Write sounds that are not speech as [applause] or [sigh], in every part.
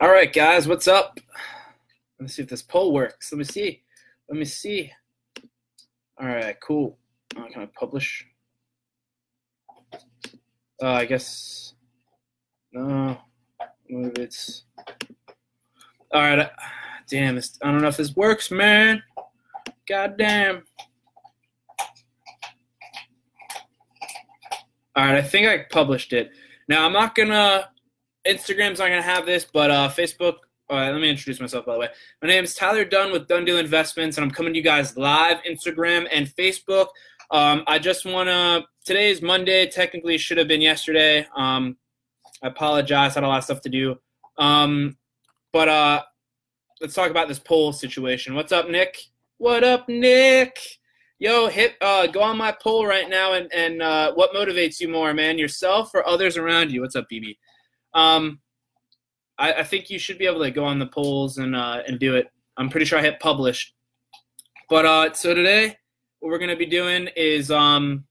All right, guys, what's up? Let me see if this poll works. Let me see. Let me see. All right, cool. Uh, can I publish? Uh, I guess. No. Move it's. All right. uh, Damn, this, I don't know if this works, man. God damn. All right, I think I published it. Now I'm not gonna. Instagram's not gonna have this, but uh, Facebook. Uh, let me introduce myself, by the way. My name is Tyler Dunn with Dunn Deal Investments, and I'm coming to you guys live Instagram and Facebook. Um, I just wanna. Today is Monday. Technically, should have been yesterday. Um, I apologize. I had a lot of stuff to do. Um, but uh, let's talk about this poll situation. What's up, Nick? What up, Nick? Yo, hit uh, go on my poll right now and and uh, what motivates you more, man? Yourself or others around you? What's up, BB? Um, I, I think you should be able to go on the polls and uh, and do it. I'm pretty sure I hit publish. But uh, so today, what we're gonna be doing is um,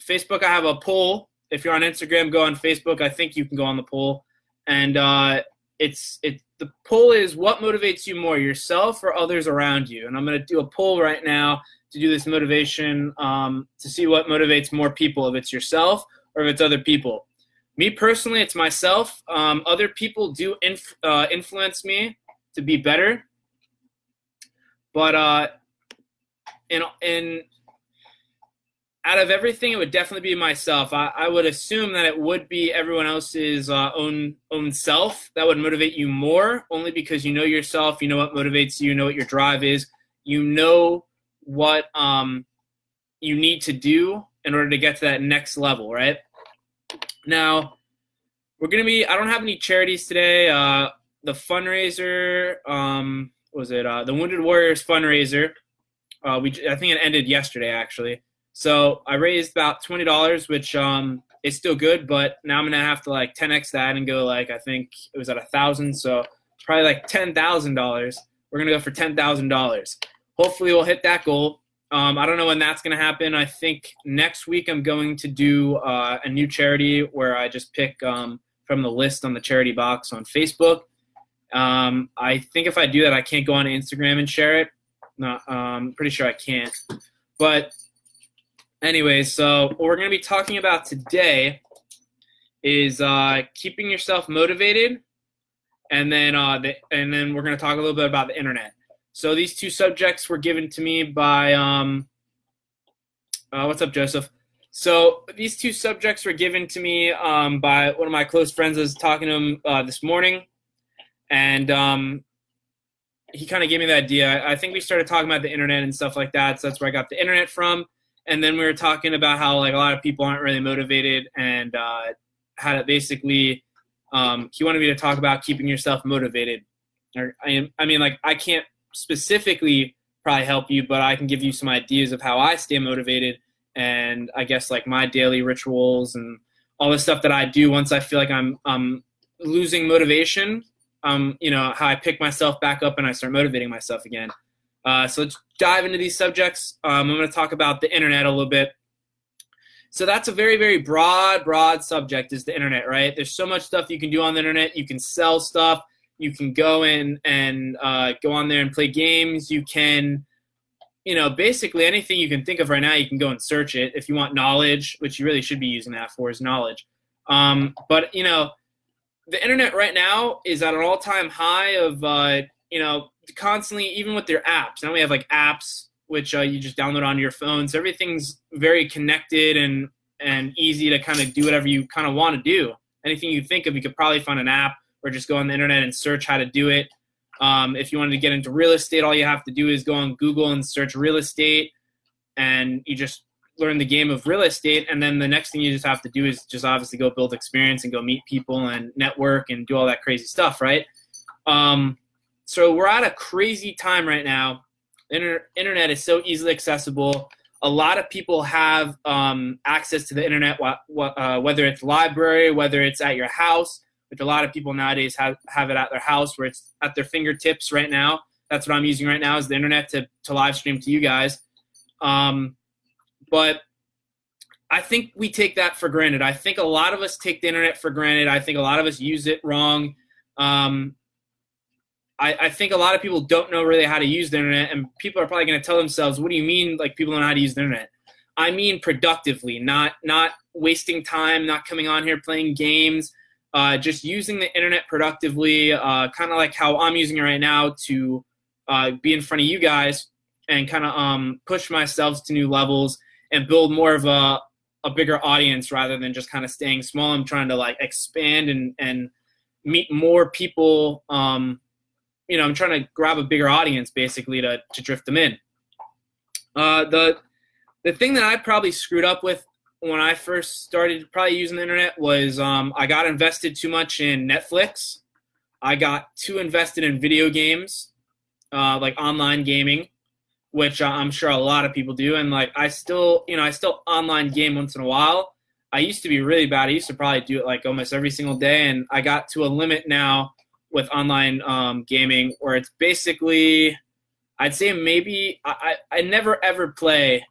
Facebook. I have a poll. If you're on Instagram, go on Facebook. I think you can go on the poll, and uh, it's it. The poll is what motivates you more, yourself or others around you. And I'm gonna do a poll right now to do this motivation um, to see what motivates more people. If it's yourself or if it's other people. Me personally, it's myself. Um, other people do inf- uh, influence me to be better, but uh, in in out of everything, it would definitely be myself. I, I would assume that it would be everyone else's uh, own own self that would motivate you more, only because you know yourself, you know what motivates you, you know what your drive is, you know what um, you need to do in order to get to that next level, right? Now, we're gonna be. I don't have any charities today. Uh, the fundraiser, um, was it uh, the Wounded Warriors fundraiser? Uh, we I think it ended yesterday actually. So I raised about twenty dollars, which um, is still good, but now I'm gonna have to like 10x that and go like I think it was at a thousand, so probably like ten thousand dollars. We're gonna go for ten thousand dollars. Hopefully, we'll hit that goal. Um, I don't know when that's going to happen. I think next week I'm going to do uh, a new charity where I just pick um, from the list on the charity box on Facebook. Um, I think if I do that, I can't go on Instagram and share it. No, I'm pretty sure I can't. But anyways, so what we're going to be talking about today is uh, keeping yourself motivated, and then uh, the, and then we're going to talk a little bit about the internet. So these two subjects were given to me by um, uh, what's up, Joseph? So these two subjects were given to me um, by one of my close friends. I was talking to him uh, this morning, and um, he kind of gave me the idea. I think we started talking about the internet and stuff like that. So that's where I got the internet from. And then we were talking about how like a lot of people aren't really motivated, and uh, how to basically um, he wanted me to talk about keeping yourself motivated. Or, I, I mean, like I can't specifically probably help you, but I can give you some ideas of how I stay motivated and I guess like my daily rituals and all the stuff that I do once I feel like I'm um losing motivation. Um, you know, how I pick myself back up and I start motivating myself again. Uh, so let's dive into these subjects. Um, I'm going to talk about the internet a little bit. So that's a very, very broad, broad subject is the internet, right? There's so much stuff you can do on the internet. You can sell stuff you can go in and uh, go on there and play games. You can, you know, basically anything you can think of right now, you can go and search it. If you want knowledge, which you really should be using that for, is knowledge. Um, but you know, the internet right now is at an all-time high of, uh, you know, constantly, even with their apps. Now we have like apps which uh, you just download on your phone, so everything's very connected and and easy to kind of do whatever you kind of want to do. Anything you think of, you could probably find an app or just go on the internet and search how to do it. Um, if you wanted to get into real estate, all you have to do is go on Google and search real estate, and you just learn the game of real estate. And then the next thing you just have to do is just obviously go build experience and go meet people and network and do all that crazy stuff, right? Um, so we're at a crazy time right now. Inter- internet is so easily accessible. A lot of people have um, access to the internet, uh, whether it's library, whether it's at your house which a lot of people nowadays have, have it at their house where it's at their fingertips right now. That's what I'm using right now is the internet to, to live stream to you guys. Um, but I think we take that for granted. I think a lot of us take the internet for granted. I think a lot of us use it wrong. Um, I, I think a lot of people don't know really how to use the internet, and people are probably going to tell themselves, "What do you mean? Like people don't know how to use the internet?" I mean productively, not not wasting time, not coming on here playing games, uh, just using the internet productively, uh, kind of like how I'm using it right now to uh, be in front of you guys and kind of um, push myself to new levels and build more of a, a bigger audience rather than just kind of staying small. I'm trying to like expand and, and meet more people. Um, you know, I'm trying to grab a bigger audience basically to, to drift them in. Uh, the the thing that I probably screwed up with when I first started probably using the internet was um, I got invested too much in Netflix. I got too invested in video games, uh, like online gaming, which I'm sure a lot of people do. And like I still, you know, I still online game once in a while. I used to be really bad. I used to probably do it like almost every single day, and I got to a limit now with online um, gaming where it's basically, I'd say maybe I, I, I never ever play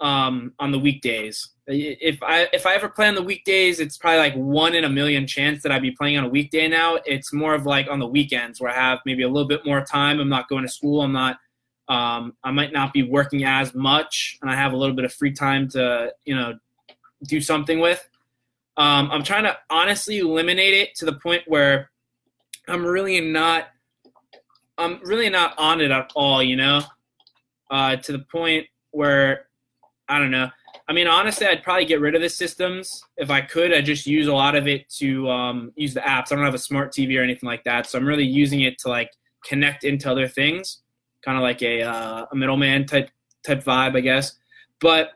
um, on the weekdays. If I if I ever play on the weekdays, it's probably like one in a million chance that I'd be playing on a weekday now. It's more of like on the weekends where I have maybe a little bit more time. I'm not going to school. I'm not. Um, I might not be working as much, and I have a little bit of free time to you know do something with. Um, I'm trying to honestly eliminate it to the point where I'm really not. I'm really not on it at all. You know, uh, to the point where I don't know. I mean, honestly, I'd probably get rid of the systems if I could. I just use a lot of it to um, use the apps. I don't have a smart TV or anything like that, so I'm really using it to like connect into other things, kind of like a uh, a middleman type type vibe, I guess. But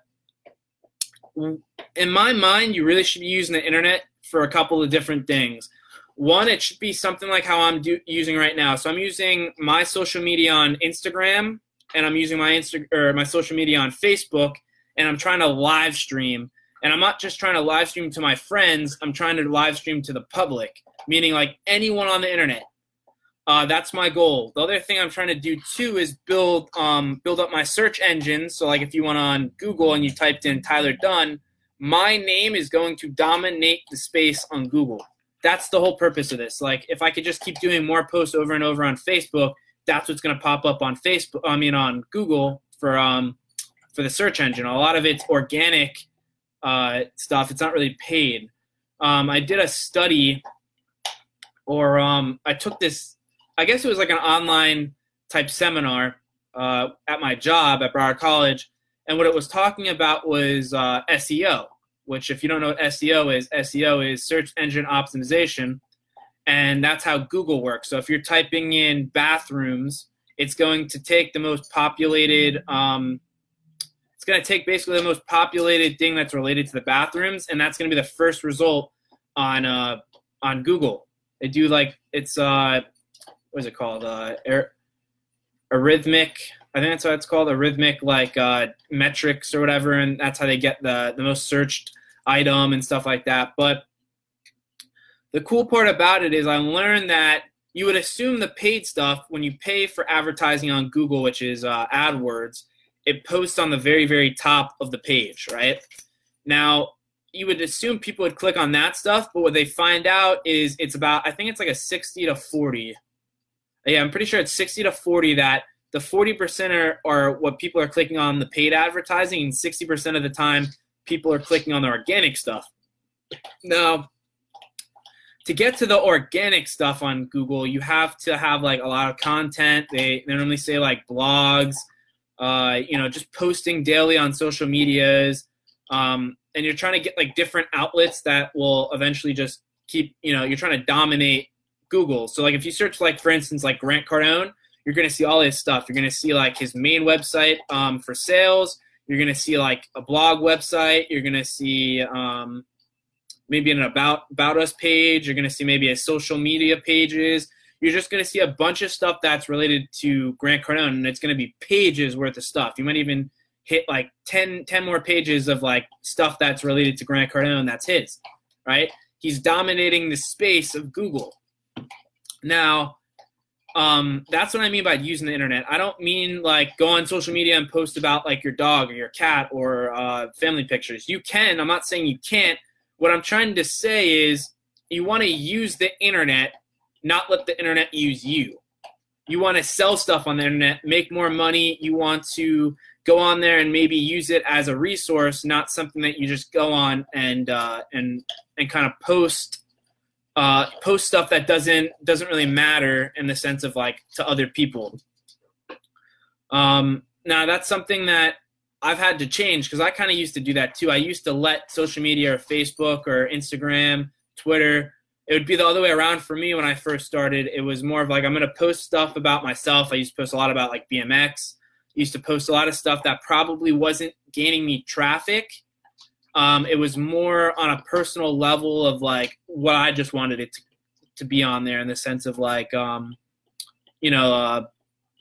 in my mind, you really should be using the internet for a couple of different things. One, it should be something like how I'm do- using right now. So I'm using my social media on Instagram, and I'm using my Insta or my social media on Facebook and I'm trying to live stream. And I'm not just trying to live stream to my friends, I'm trying to live stream to the public, meaning like anyone on the internet. Uh, that's my goal. The other thing I'm trying to do too is build um, build up my search engine. So like if you went on Google and you typed in Tyler Dunn, my name is going to dominate the space on Google. That's the whole purpose of this. Like if I could just keep doing more posts over and over on Facebook, that's what's going to pop up on Facebook. I mean on Google for um, for the search engine. A lot of it's organic uh, stuff. It's not really paid. Um, I did a study, or um, I took this. I guess it was like an online type seminar uh, at my job at Broward College, and what it was talking about was uh, SEO. Which, if you don't know what SEO is, SEO is search engine optimization, and that's how Google works. So if you're typing in bathrooms, it's going to take the most populated um, it's going to take basically the most populated thing that's related to the bathrooms, and that's going to be the first result on uh, on Google. They do like it's uh, what is it called? Uh, arithmic. I think that's what it's called. Arithmic like uh, metrics or whatever, and that's how they get the the most searched item and stuff like that. But the cool part about it is I learned that you would assume the paid stuff when you pay for advertising on Google, which is uh, AdWords it posts on the very, very top of the page, right? Now, you would assume people would click on that stuff, but what they find out is it's about, I think it's like a 60 to 40. Yeah, I'm pretty sure it's 60 to 40 that the 40% are, are what people are clicking on the paid advertising, and 60% of the time, people are clicking on the organic stuff. Now, to get to the organic stuff on Google, you have to have like a lot of content. They, they normally say like blogs, uh, you know, just posting daily on social medias, um, and you're trying to get like different outlets that will eventually just keep, you know, you're trying to dominate Google. So like if you search like for instance like Grant Cardone, you're gonna see all his stuff. You're gonna see like his main website um, for sales. You're gonna see like a blog website. You're gonna see um, maybe an about about us page. You're gonna see maybe a social media pages you're just going to see a bunch of stuff that's related to Grant Cardone, and it's going to be pages worth of stuff. You might even hit like 10, 10 more pages of like stuff that's related to Grant Cardone that's his, right? He's dominating the space of Google. Now, um, that's what I mean by using the internet. I don't mean like go on social media and post about like your dog or your cat or uh, family pictures. You can. I'm not saying you can't. What I'm trying to say is you want to use the internet not let the internet use you. you want to sell stuff on the internet, make more money. You want to go on there and maybe use it as a resource, not something that you just go on and uh, and and kind of post uh, post stuff that doesn't doesn't really matter in the sense of like to other people. Um, now that's something that I've had to change because I kind of used to do that too. I used to let social media or Facebook or Instagram, Twitter, it would be the other way around for me when I first started. It was more of like I'm going to post stuff about myself. I used to post a lot about like BMX. I used to post a lot of stuff that probably wasn't gaining me traffic. Um, it was more on a personal level of like what I just wanted it to, to be on there in the sense of like, um, you know, uh,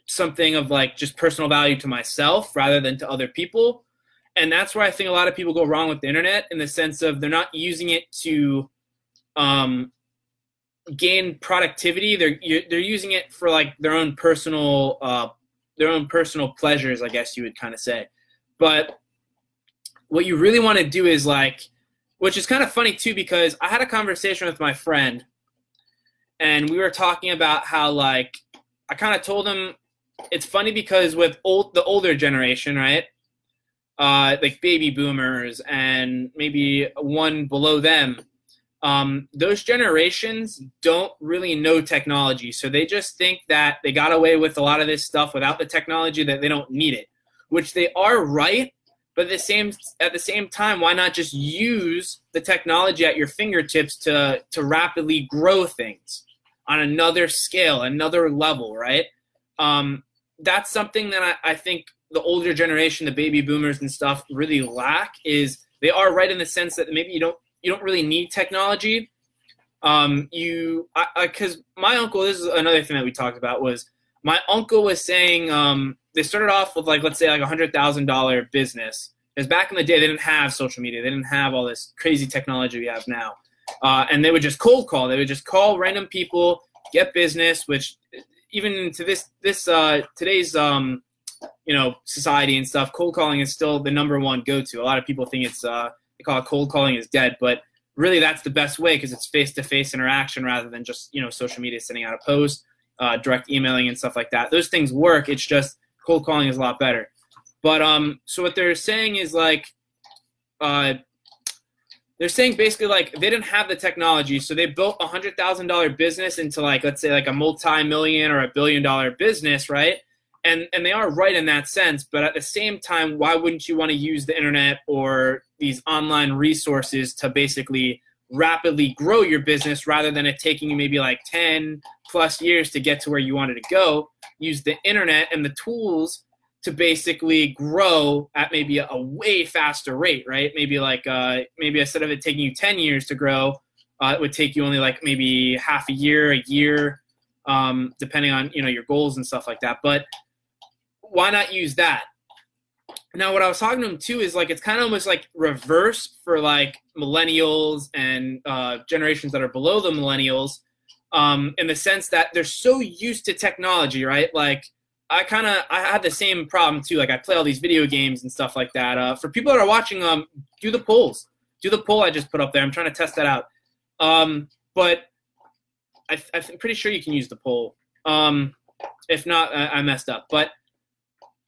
something of like just personal value to myself rather than to other people. And that's where I think a lot of people go wrong with the internet in the sense of they're not using it to um, gain productivity. They're they're using it for like their own personal uh, their own personal pleasures, I guess you would kind of say. But what you really want to do is like, which is kind of funny too, because I had a conversation with my friend, and we were talking about how like I kind of told him it's funny because with old the older generation, right? Uh, like baby boomers and maybe one below them, um, those generations don't really know technology. So they just think that they got away with a lot of this stuff without the technology, that they don't need it, which they are right. But at the same at the same time, why not just use the technology at your fingertips to to rapidly grow things on another scale, another level, right? Um, that's something that I, I think the older generation, the baby boomers and stuff, really lack. Is they are right in the sense that maybe you don't you don't really need technology. Um, you because my uncle. This is another thing that we talked about was my uncle was saying um, they started off with like let's say like a hundred thousand dollar business. Because back in the day they didn't have social media, they didn't have all this crazy technology we have now, uh, and they would just cold call. They would just call random people, get business. Which even to this this uh, today's um, you know society and stuff, cold calling is still the number one go to. A lot of people think it's uh, they call it cold calling is dead, but really that's the best way because it's face to face interaction rather than just you know social media sending out a post, uh, direct emailing and stuff like that. Those things work. It's just cold calling is a lot better. But um, so what they're saying is like, uh, they're saying basically like they didn't have the technology, so they built a hundred thousand dollar business into like let's say like a multi million or a billion dollar business, right? and and they are right in that sense but at the same time why wouldn't you want to use the internet or these online resources to basically rapidly grow your business rather than it taking you maybe like 10 plus years to get to where you wanted to go. Use the internet and the tools to basically grow at maybe a, way faster rate right? Maybe like uh, maybe instead of it taking you 10 years to grow uh, it would take you only like maybe half a year a year um, depending on you know your goals and stuff like that. But why not use that? Now, what I was talking to him too is like it's kind of almost like reverse for like millennials and uh, generations that are below the millennials, um, in the sense that they're so used to technology, right? Like I kind of I had the same problem too. Like I play all these video games and stuff like that. Uh, for people that are watching, um, do the polls. Do the poll I just put up there. I'm trying to test that out. Um, but I, am pretty sure you can use the poll. Um, if not, I, I messed up. But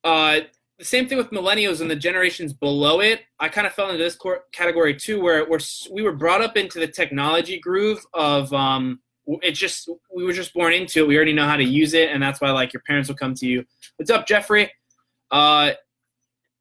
uh, the same thing with millennials and the generations below it. I kind of fell into this category too, where we're, we were brought up into the technology groove of um, it just we were just born into it. We already know how to use it, and that's why like your parents will come to you. What's up, Jeffrey? Uh,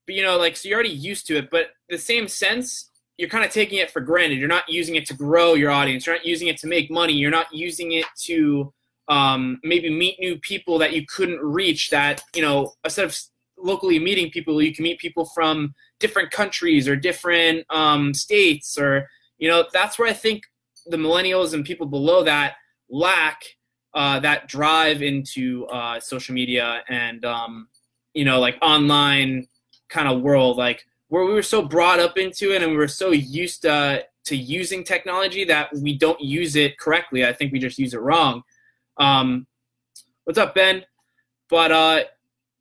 but you know, like so you're already used to it. But the same sense, you're kind of taking it for granted. You're not using it to grow your audience. You're not using it to make money. You're not using it to um, maybe meet new people that you couldn't reach that you know instead of locally meeting people you can meet people from different countries or different um, states or you know that's where i think the millennials and people below that lack uh, that drive into uh, social media and um, you know like online kind of world like where we were so brought up into it and we were so used to, to using technology that we don't use it correctly i think we just use it wrong um, what's up, Ben? But uh,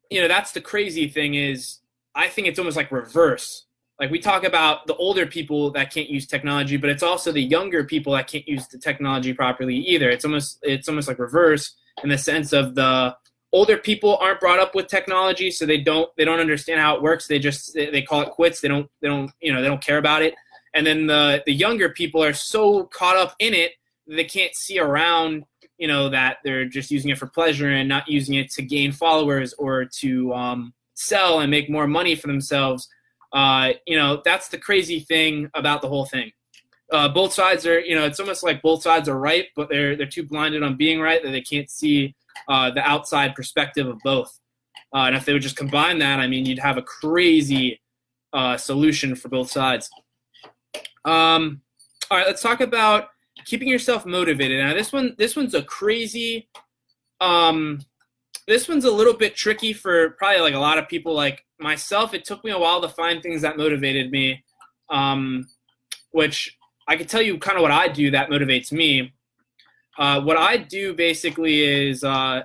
you know, that's the crazy thing is I think it's almost like reverse. Like we talk about the older people that can't use technology, but it's also the younger people that can't use the technology properly either. It's almost it's almost like reverse in the sense of the older people aren't brought up with technology, so they don't they don't understand how it works. They just they, call it quits. They don't they don't you know they don't care about it. And then the the younger people are so caught up in it they can't see around you know that they're just using it for pleasure and not using it to gain followers or to um, sell and make more money for themselves. Uh, you know that's the crazy thing about the whole thing. Uh, both sides are you know it's almost like both sides are right, but they're they're too blinded on being right that they can't see uh, the outside perspective of both. Uh, and if they would just combine that, I mean, you'd have a crazy uh, solution for both sides. Um, all right, let's talk about keeping yourself motivated. Now, this one, this one's a crazy. Um, this one's a little bit tricky for probably like a lot of people, like myself. It took me a while to find things that motivated me, um, which I can tell you kind of what I do that motivates me. Uh, what I do basically is uh,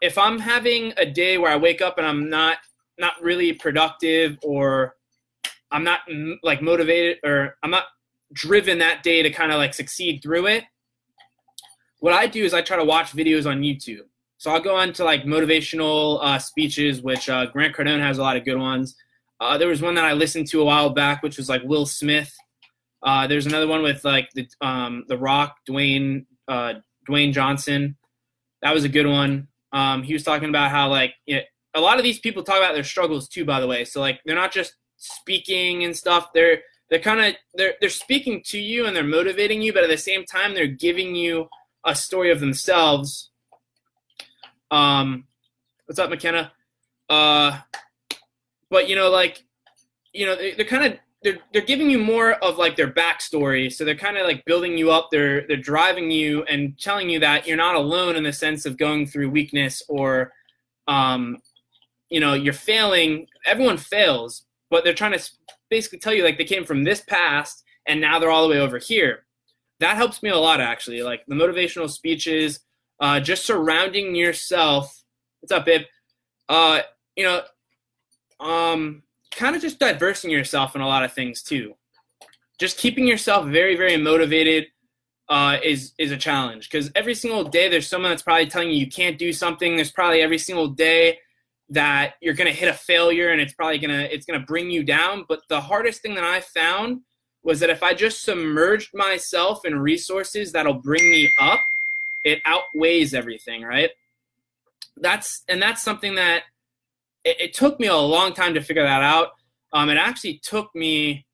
if I'm having a day where I wake up and I'm not not really productive or I'm not like motivated or I'm not driven that day to kind of like succeed through it, what I do is I try to watch videos on YouTube. So I'll go on to like motivational uh, speeches, which uh, Grant Cardone has a lot of good ones. Uh, there was one that I listened to a while back, which was like Will Smith. Uh, there's another one with like the um, the Rock, Dwayne uh, Dwayne Johnson. That was a good one. Um, he was talking about how like you know, a lot of these people talk about their struggles too. By the way, so like they're not just speaking and stuff. They're they're kind of they're they're speaking to you and they're motivating you, but at the same time they're giving you a story of themselves. Um, what's up, McKenna? Uh, but you know, like you know, they, they're kind of they're they're giving you more of like their backstory. So they're kind of like building you up. They're they're driving you and telling you that you're not alone in the sense of going through weakness or, um, you know, you're failing. Everyone fails, but they're trying to basically tell you like they came from this past and now they're all the way over here. That helps me a lot actually. Like the motivational speeches, uh, just surrounding yourself. What's up, babe? Uh, you know, um, kind of just diversing yourself in a lot of things too. Just keeping yourself very, very motivated uh, is is a challenge because every single day there's someone that's probably telling you you can't do something. There's probably every single day that you're gonna hit a failure and it's probably gonna it's gonna bring you down. But the hardest thing that I found was that if I just submerged myself in resources that'll bring me up, it outweighs everything, right? That's and that's something that it, it, took me a long time to figure that out. Um, it actually took me,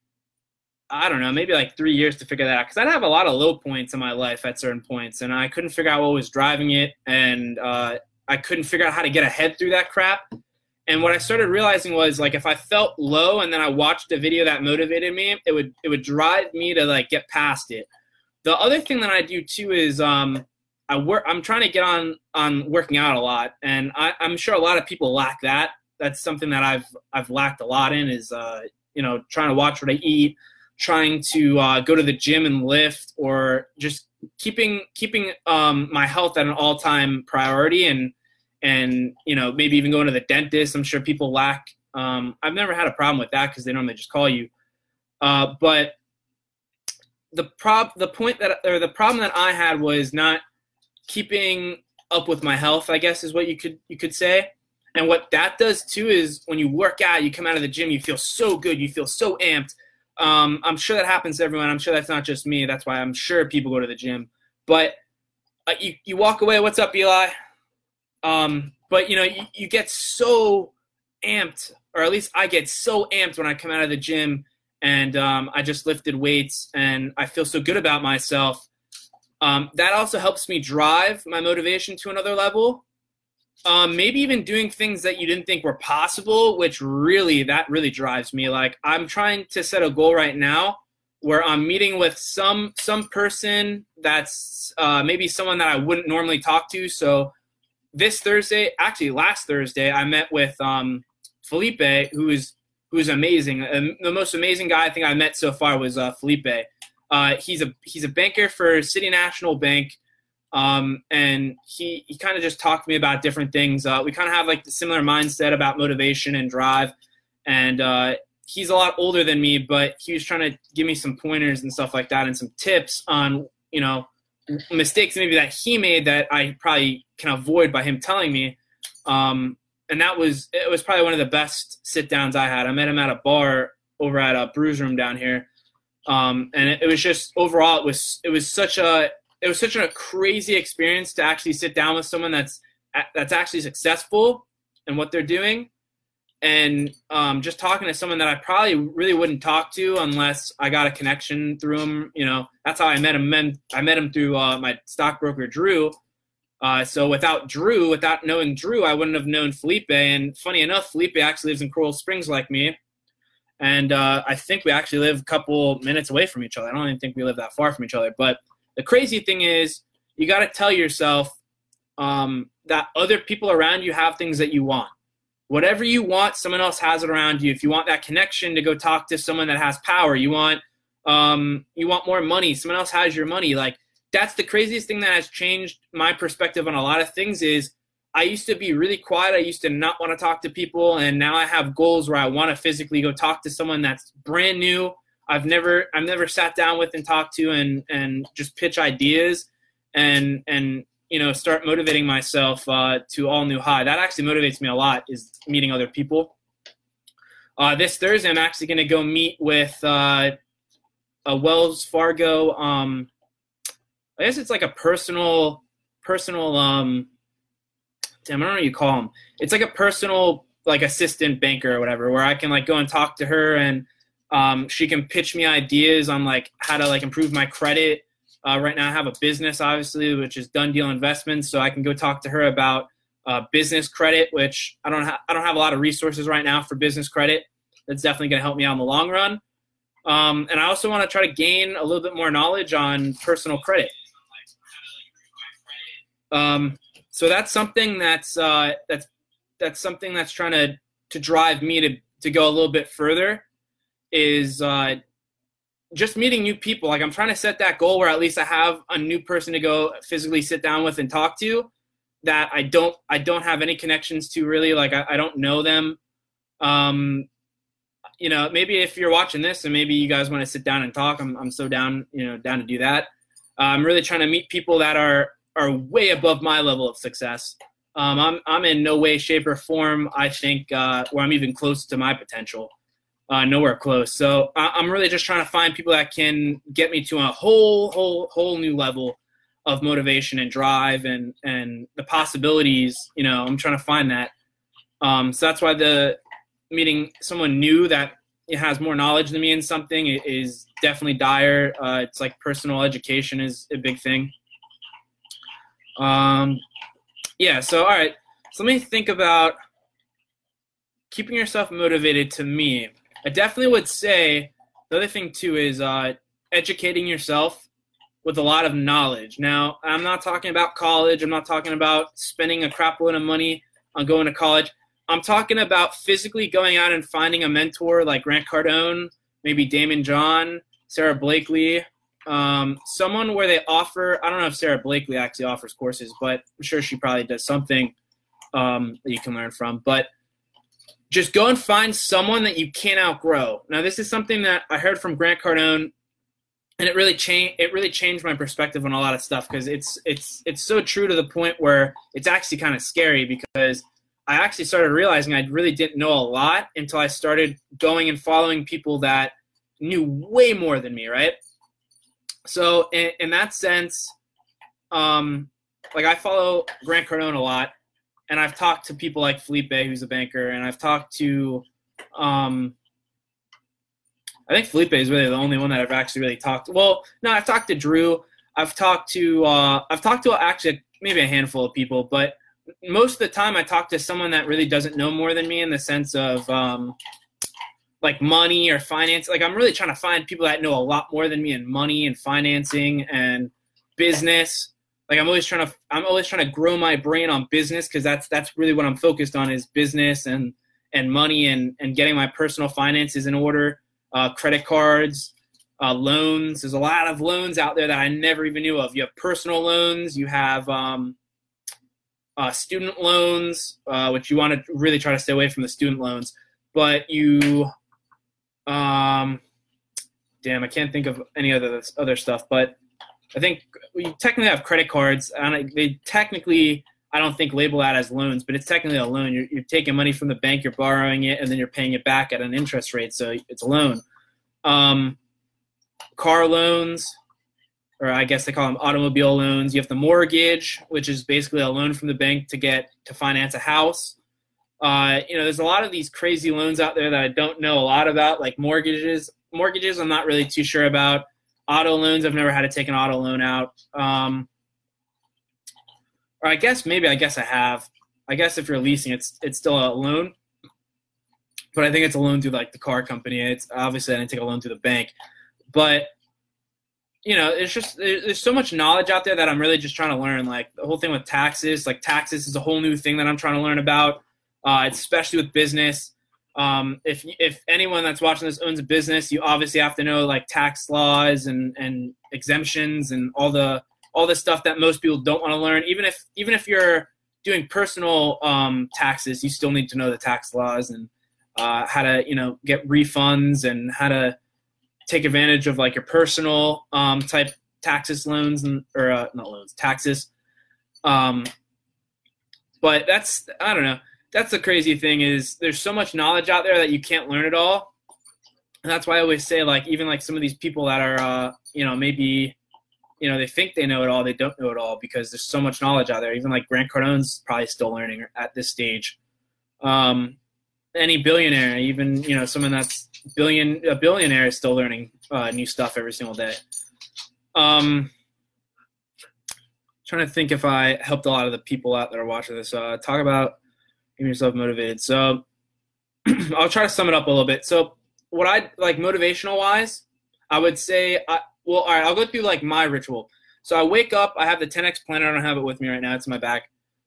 I don't know, maybe like three years to figure that out because I'd have a lot of low points in my life at certain points, and I couldn't figure out what was driving it, and uh, I couldn't figure out how to get ahead through that crap. And what I started realizing was like if I felt low and then I watched a video that motivated me, it would it would drive me to like get past it. The other thing that I do too is um, I work. I'm trying to get on on working out a lot, and I, I'm sure a lot of people lack that that's something that I've I've lacked a lot in is uh, you know trying to watch what I eat, trying to uh, go to the gym and lift, or just keeping keeping um, my health at an all time priority, and and you know maybe even going to the dentist. I'm sure people lack. Um, I've never had a problem with that because they normally just call you, uh, but the prob the point that or the problem that I had was not keeping up with my health. I guess is what you could you could say. And what that does too is when you work out, you come out of the gym, you feel so good, you feel so amped. Um, I'm sure that happens to everyone. I'm sure that's not just me. That's why I'm sure people go to the gym. But uh, you you walk away. What's up, Eli? Um, but you know you, you get so amped, or at least I get so amped when I come out of the gym and um, I just lifted weights and I feel so good about myself. Um, that also helps me drive my motivation to another level um, maybe even doing things that you didn't think were possible, which really that really drives me. Like I'm trying to set a goal right now where I'm meeting with some some person that's uh, maybe someone that I wouldn't normally talk to. So this Thursday, actually last Thursday, I met with um, Felipe, who is who is amazing. Um, the most amazing guy I think I met so far was uh, Felipe. Uh, he's a he's a banker for City National Bank. Um, and he, he kind of just talked to me about different things. Uh, we kind of have like the similar mindset about motivation and drive. And uh, he's a lot older than me, but he was trying to give me some pointers and stuff like that and some tips on, you know, mistakes maybe that he made that I probably can avoid by him telling me. Um, and that was it was probably one of the best sit downs I had. I met him at a bar over at a brews room down here, um, and it, it, was just overall it was it was such a it was such a crazy experience to actually sit down with someone that's that's actually successful in what they're doing, and um, just talking to someone that I probably really wouldn't talk to unless I got a connection through him. You know, that's how I met him. I met him through uh, my stockbroker Drew uh, so without Drew, without knowing Drew, I wouldn't have known Felipe. And funny enough, Felipe actually lives in Coral Springs like me. And uh, I think we actually live a couple minutes away from each other. I don't even think we live that far from each other. But the crazy thing is, you got to tell yourself um, that other people around you have things that you want. Whatever you want, someone else has it around you. If you want that connection to go talk to someone that has power, you want um, you want more money. Someone else has your money. Like that's the craziest thing that has changed my perspective on a lot of things is I used to be really quiet. I used to not want to talk to people, and now I have goals where I want to physically go talk to someone that's brand new. I've never I've never sat down with and talked to and and just pitch ideas and and you know start motivating myself uh, to all new high. That actually motivates me a lot. Is meeting other people. Uh, this Thursday, I'm actually going to go meet with uh, a Wells Fargo. Um, I guess it's like a personal, personal. Um, damn, I don't know what you call them. It's like a personal, like assistant banker or whatever, where I can like go and talk to her and um, she can pitch me ideas on like how to like improve my credit. Uh, right now, I have a business, obviously, which is Dunn Deal Investments, so I can go talk to her about uh, business credit, which I don't have. I don't have a lot of resources right now for business credit. That's definitely going to help me out in the long run. Um, and I also want to try to gain a little bit more knowledge on personal credit. Um, so that's something that's uh, that's that's something that's trying to to drive me to to go a little bit further is uh, just meeting new people. Like I'm trying to set that goal where at least I have a new person to go physically sit down with and talk to that I don't I don't have any connections to really. Like I, I don't know them. Um, you know, maybe if you're watching this and maybe you guys want to sit down and talk, I'm I'm so down you know down to do that. Uh, I'm really trying to meet people that are are way above my level of success. Um, I'm I'm in no way, shape, or form. I think uh, where I'm even close to my potential. Uh, nowhere close. So I, I'm really just trying to find people that can get me to a whole, whole, whole new level of motivation and drive and and the possibilities. You know, I'm trying to find that. Um, so that's why the meeting someone new that has more knowledge than me in something is definitely dire. Uh, it's like personal education is a big thing. Um, yeah, so all right. So let me think about keeping yourself motivated to me. I definitely would say the other thing too is uh, educating yourself with a lot of knowledge. Now, I'm not talking about college. I'm not talking about spending a crap load of money on going to college. I'm talking about physically going out and finding a mentor like Grant Cardone, maybe Daymond John, Sara Blakely, um, someone where they offer i don't know if Sara blakely actually offers courses but i'm sure she probably does something um, that you can learn from but just go and find someone that you can't outgrow. Now this is something that i heard from grant cardone and it really changed it really changed my perspective on a lot of stuff because it's it's it's so true to the point where it's actually kind of scary because i actually started realizing i really didn't know a lot until i started going and following people that knew way more than me right? So in, in that sense, um, like I follow Grant Cardone a lot, and I've talked to people like Felipe, who's a banker, and I've talked to, um, I think Felipe is really the only one that I've actually really talked. To. Well, no, I've talked to Drew. I've talked to, uh, I've talked to actually maybe a handful of people, but most of the time I talk to someone that really doesn't know more than me in the sense of, um, like money or finance. Like I'm really trying to find people that know a lot more than me in money and financing and business. Like I'm always trying to I'm always trying to grow my brain on business because that's that's really what I'm focused on is business and and money and and getting my personal finances in order. Uh, credit cards, uh, loans. There's a lot of loans out there that I never even knew of. You have personal loans. You have um, uh, student loans, uh, which you want to really try to stay away from the student loans. But you um, damn, I can't think of any other other stuff, but I think we technically have credit cards, and they technically I don't think label that as loans, but it's technically a loan. You're, you're taking money from the bank, you're borrowing it, and then you're paying it back at an interest rate. So it's a loan. Um, car loans, or I guess they call them automobile loans. You have the mortgage, which is basically a loan from the bank to get to finance a house. Uh, you know, there's a lot of these crazy loans out there that I don't know a lot about, like mortgages. Mortgages, I'm not really too sure about. Auto loans, I've never had to take an auto loan out. Um, or I guess maybe I guess I have. I guess if you're leasing, it's it's still a loan, but I think it's a loan through like the car company. It's obviously I didn't take a loan through the bank, but you know, it's just there's so much knowledge out there that I'm really just trying to learn. Like the whole thing with taxes, like taxes is a whole new thing that I'm trying to learn about, uh, especially with business. Um, if if anyone that's watching this owns a business, you obviously have to know like tax laws and and exemptions and all the all the stuff that most people don't want to learn. Even if even if you're doing personal um, taxes, you still need to know the tax laws and uh, how to you know get refunds and how to take advantage of like your personal um, type taxes loans and or uh, not loans taxes. Um, but that's I don't know. That's the crazy thing is there's so much knowledge out there that you can't learn it all. And that's why I always say like even like some of these people that are uh, you know maybe you know they think they know it all they don't know it all because there's so much knowledge out there. Even like grant cardone's probably still learning at this stage. Um, any billionaire even you know someone that's billion a billionaire is still learning uh, new stuff every single day. Um, trying to think if i helped a lot of the people out there watching this. Uh, talk about yourself motivated so [clears throat] i'll try to sum it up a little bit so what i like motivational wise i would say I, well, all right, I'll go through like my ritual. So I wake up, I have the 10x planner. I don't have it with me right now. It's in my back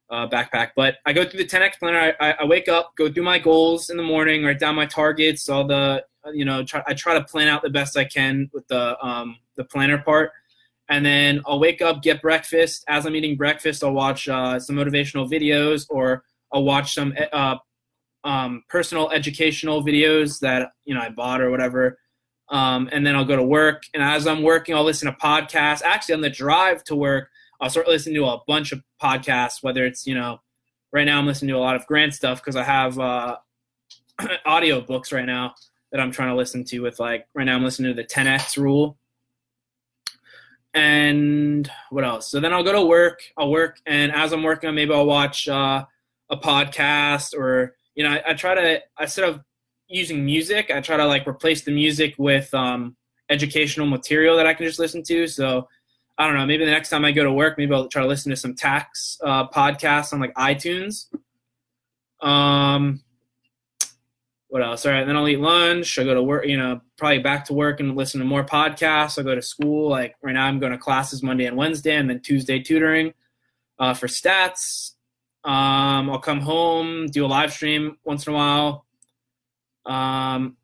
uh, backpack. But I go through the 10x planner. I, I, wake up, go through my goals in the morning, write down my targets, all the you know. Try, I try to plan out the best I can with the um, the planner part, and then I'll wake up, get breakfast. As I'm eating breakfast, I'll watch uh, some motivational videos, or I'll watch some uh, um, personal educational videos that you know I bought or whatever. Um, and then I'll go to work. And as I'm working, I'll listen to podcasts. Actually, on the drive to work, I'll start listening to a bunch of podcasts, whether it's, you know, right now I'm listening to a lot of Grant stuff because I have uh, [clears throat] audio books right now that I'm trying to listen to with like, right now I'm listening to the 10X rule. And what else? So then I'll go to work. I'll work. And as I'm working, maybe I'll watch uh, a podcast or, you know, I, I try to, instead of using music, I try to like replace the music with um, educational material that I can just listen to. So I don't know, maybe the next time I go to work, maybe I'll try to listen to some tax uh, podcasts on like iTunes. Um, what else? All right, then I'll eat lunch. I'll go to work, you know, probably back to work and listen to more podcasts. I'll go to school. Like right now, I'm going to classes Monday and Wednesday, and then Tuesday tutoring uh, for stats. Um, I'll come home, do a live stream once in a while. Um,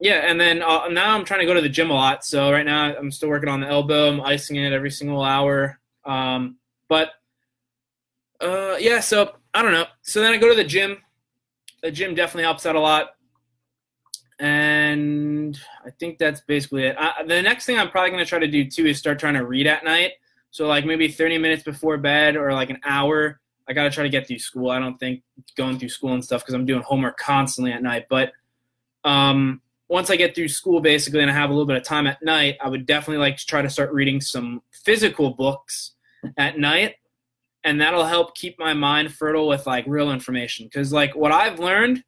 yeah, and then uh, now I'm trying to go to the gym a lot. So right now I'm still working on the elbow. I'm icing it every single hour. Um, but uh, yeah, so I don't know. So then I go to the gym. The gym definitely helps out a lot. And I think that's basically it. I, the next thing I'm probably going to try to do too is start trying to read at night. So like maybe 30 minutes before bed or like an hour I got to try to get through school. I don't think going through school and stuff because I'm doing homework constantly at night. But um, once I get through school, basically, and I have a little bit of time at night, I would definitely like to try to start reading some physical books at night. And that'll help keep my mind fertile with like real information. Because, like, what I've learned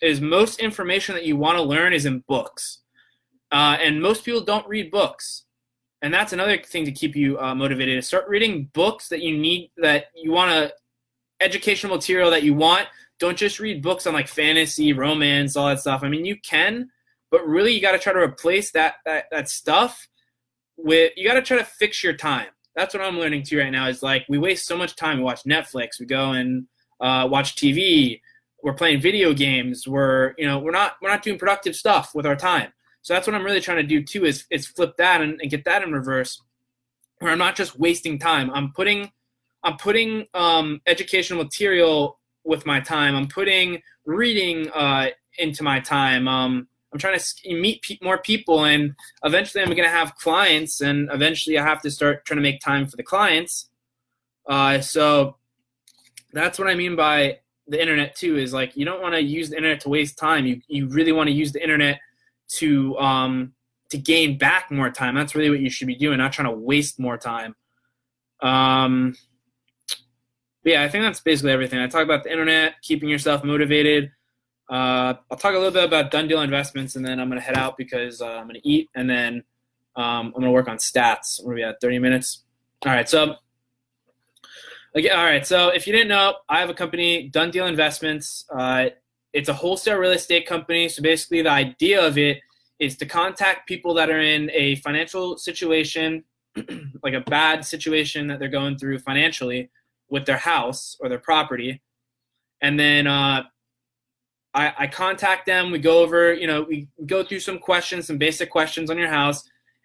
is most information that you want to learn is in books. Uh, and most people don't read books and that's another thing to keep you uh, motivated start reading books that you need that you want to educational material that you want. Don't just read books on like fantasy, romance, all that stuff. I mean, you can, but really you got to try to replace that that that stuff with you got to try to fix your time. That's what I'm learning too right now. Is like we waste so much time. We watch Netflix. We go and uh, watch TV. We're playing video games. We're you know we're not we're not doing productive stuff with our time. So that's what I'm really trying to do too. Is is flip that and, and get that in reverse, where I'm not just wasting time. I'm putting I'm putting um, educational material with my time. I'm putting reading uh, into my time. Um, I'm trying to meet pe- more people, and eventually I'm going to have clients, and eventually I have to start trying to make time for the clients. Uh, so that's what I mean by the internet too. Is like you don't want to use the internet to waste time. You you really want to use the internet to um, to gain back more time. That's really what you should be doing, not trying to waste more time. Um, yeah, I think that's basically everything. I talk about the internet, keeping yourself motivated. Uh, I'll talk a little bit about Dunn Deal Investments, and then I'm gonna head out because uh, I'm gonna eat, and then um, I'm gonna work on stats. We're gonna be at 30 minutes. All right, so again, all right. So if you didn't know, I have a company, Dunn Deal Investments. Uh, it's a wholesale real estate company. So basically, the idea of it is to contact people that are in a financial situation, [clears throat] like a bad situation that they're going through financially with their house or their property, and then uh, I, I contact them. We go over, you know, we go through some questions, some basic questions on your house,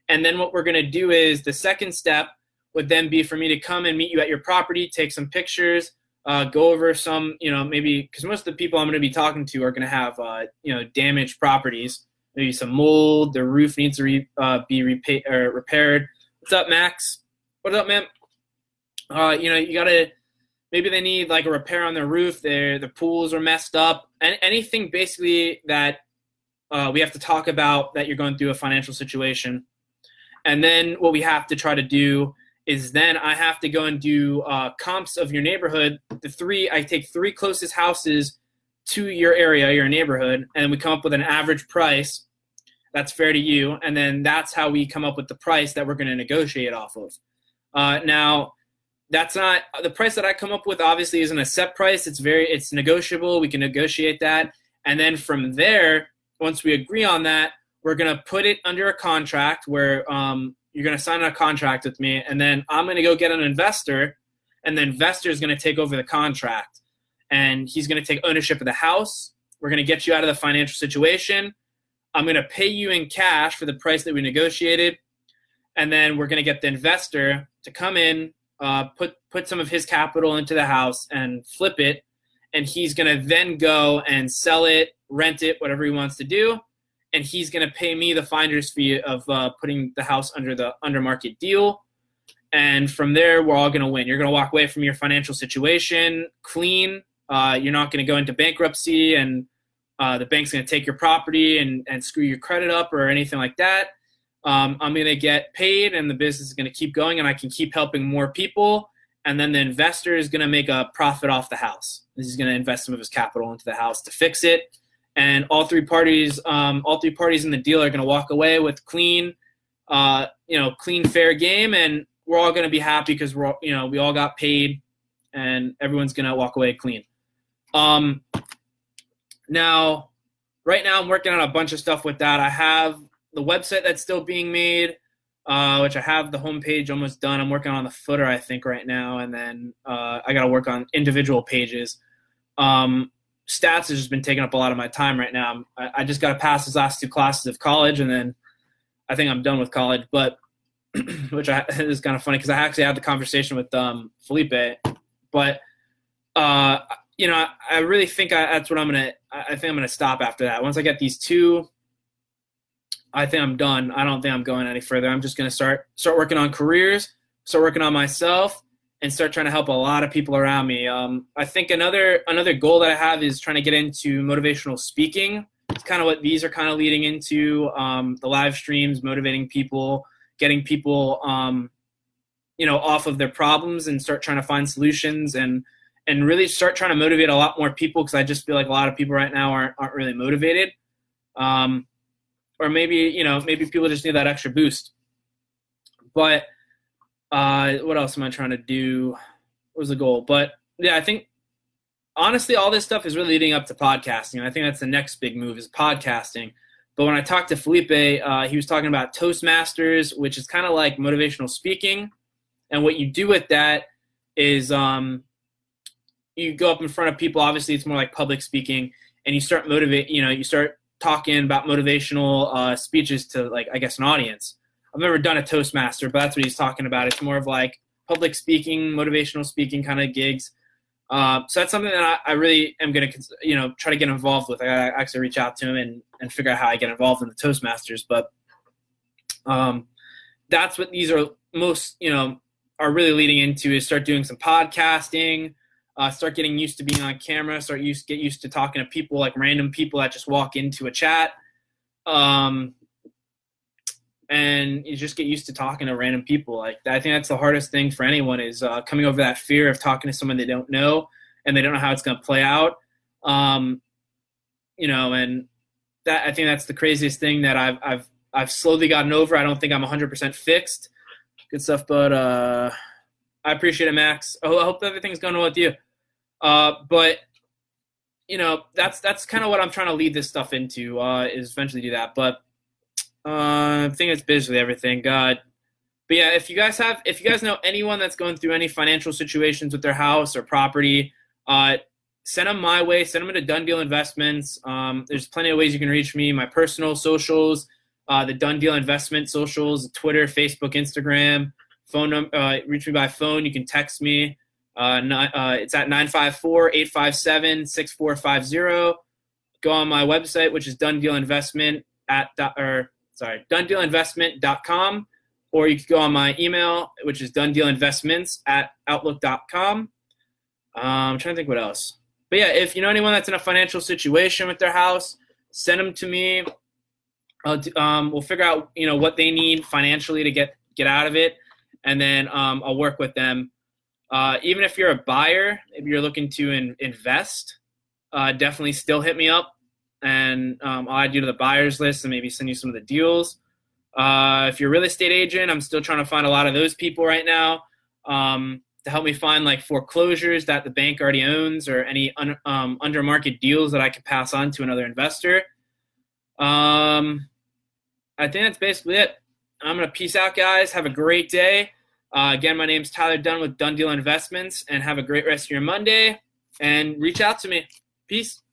and then what we're going to do is the second step would then be for me to come and meet you at your property, take some pictures, uh, go over some, you know, maybe because most of the people I'm going to be talking to are going to have, uh, you know, damaged properties, maybe some mold, the roof needs to re, uh, be repa- or repaired. What's up, Max? What's up, man? Uh, you know, you got to maybe they need like a repair on their roof. Their the pools are messed up, and anything basically that uh, we have to talk about that you're going through a financial situation. And then what we have to try to do is then I have to go and do uh, comps of your neighborhood. The three I take three closest houses to your area, your neighborhood, and we come up with an average price that's fair to you, and then that's how we come up with the price that we're going to negotiate off of. Uh, now, that's not the price that I come up with. Obviously, isn't a set price. It's very it's negotiable. We can negotiate that, and then from there, once we agree on that, we're going to put it under a contract where um, you're going to sign a contract with me, and then I'm going to go get an investor, and the investor is going to take over the contract, and he's going to take ownership of the house. We're going to get you out of the financial situation. I'm going to pay you in cash for the price that we negotiated, and then we're going to get the investor to come in, uh, put put some of his capital into the house, and flip it, and he's going to then go and sell it, rent it, whatever he wants to do and he's going to pay me the finder's fee of uh, putting the house under the under market deal. And from there, we're all going to win. You're going to walk away from your financial situation clean. Uh, you're not going to go into bankruptcy, and uh, the bank's going to take your property and, and screw your credit up or anything like that. Um, I'm going to get paid, and the business is going to keep going, and I can keep helping more people. And then the investor is going to make a profit off the house. He's going to invest some of his capital into the house to fix it and all three parties, um, all three parties in the deal are going to walk away with clean, uh, you know, clean, fair game, and we're all going to be happy because we're, all, you know, we all got paid, and everyone's going to walk away clean. Um, now, right now, I'm working on a bunch of stuff with that. I have the website that's still being made, uh, which I have the homepage almost done. I'm working on the footer, I think, right now, and then uh, I got to work on individual pages. Um, stats has just been taking up a lot of my time right now. I, I just got to pass these last two classes of college, and then I think I'm done with college. But [clears throat] which I, [laughs] is kind of funny because I actually had the conversation with um, Felipe, but uh, you know, I, I really think I, that's what I'm gonna. I think I'm gonna stop after that. Once I get these two, I think I'm done. I don't think I'm going any further. I'm just gonna start start working on careers, start working on myself, and start trying to help a lot of people around me. Um, I think another another goal that I have is trying to get into motivational speaking. It's kind of what these are kind of leading into um, the live streams, motivating people, getting people, um, you know, off of their problems and start trying to find solutions and and really start trying to motivate a lot more people because I just feel like a lot of people right now aren't aren't really motivated. Um, or maybe you know maybe people just need that extra boost. But uh, what else am I trying to do? What was the goal? But yeah, I think honestly, all this stuff is really leading up to podcasting. I think that's the next big move is podcasting. But when I talked to Felipe, uh, he was talking about Toastmasters, which is kind of like motivational speaking. And what you do with that is um, you go up in front of people. Obviously, it's more like public speaking, and you start motivate. You know, you start talking about motivational uh, speeches to like I guess an audience. I've never done a Toastmaster, but that's what he's talking about. It's more of like public speaking, motivational speaking kind of gigs. Uh, so that's something that I, I really am going to, you know, try to get involved with. I actually reach out to him and, and figure out how I get involved in the Toastmasters. But um, that's what these are most, you know, are really leading into is start doing some podcasting, uh, start getting used to being on camera, start used get used to talking to people like random people that just walk into a chat. Um, and you just get used to talking to random people. Like I think that's the hardest thing for anyone is uh, coming over that fear of talking to someone they don't know and they don't know how it's going to play out. Um, you know, and that I think that's the craziest thing that I've I've I've slowly gotten over. I don't think I'm 100% fixed. Good stuff, but uh, I appreciate it, Max. I hope everything's going well with you. Uh, but you know, that's that's kind of what I'm trying to lead this stuff into uh, is eventually do that. But uh, I think it's basically everything. God. But yeah, if you guys have, if you guys know anyone that's going through any financial situations with their house or property, uh, send them my way. Send them to Dunn Deal Investments. Um, there's plenty of ways you can reach me. My personal socials, uh, the Dunn Deal Investment socials, Twitter, Facebook, Instagram. Phone number. Uh, reach me by phone. You can text me. Uh, uh, it's at 954-857-6450. Go on my website, which is Dunn Deal Investment at or sorry, donedealinvestment.com, or you can go on my email, which is donedealinvestments at outlook.com. Um, I'm trying to think what else. But yeah, if you know anyone that's in a financial situation with their house, send them to me. Um, we'll figure out you know what they need financially to get get out of it, and then um, I'll work with them. Uh, even if you're a buyer, if you're looking to in, invest, uh, definitely still hit me up, and um, I'll add you to the buyers list and maybe send you some of the deals. Uh, if you're a real estate agent, I'm still trying to find a lot of those people right now. Um, to help me find like foreclosures that the bank already owns or any un, um, under market deals that I could pass on to another investor. Um, I think that's basically it. I'm going to peace out, guys. Have a great day. Uh, again, my name is Tyler Dunn with Dunn Deal Investments, and have a great rest of your Monday. And reach out to me. Peace.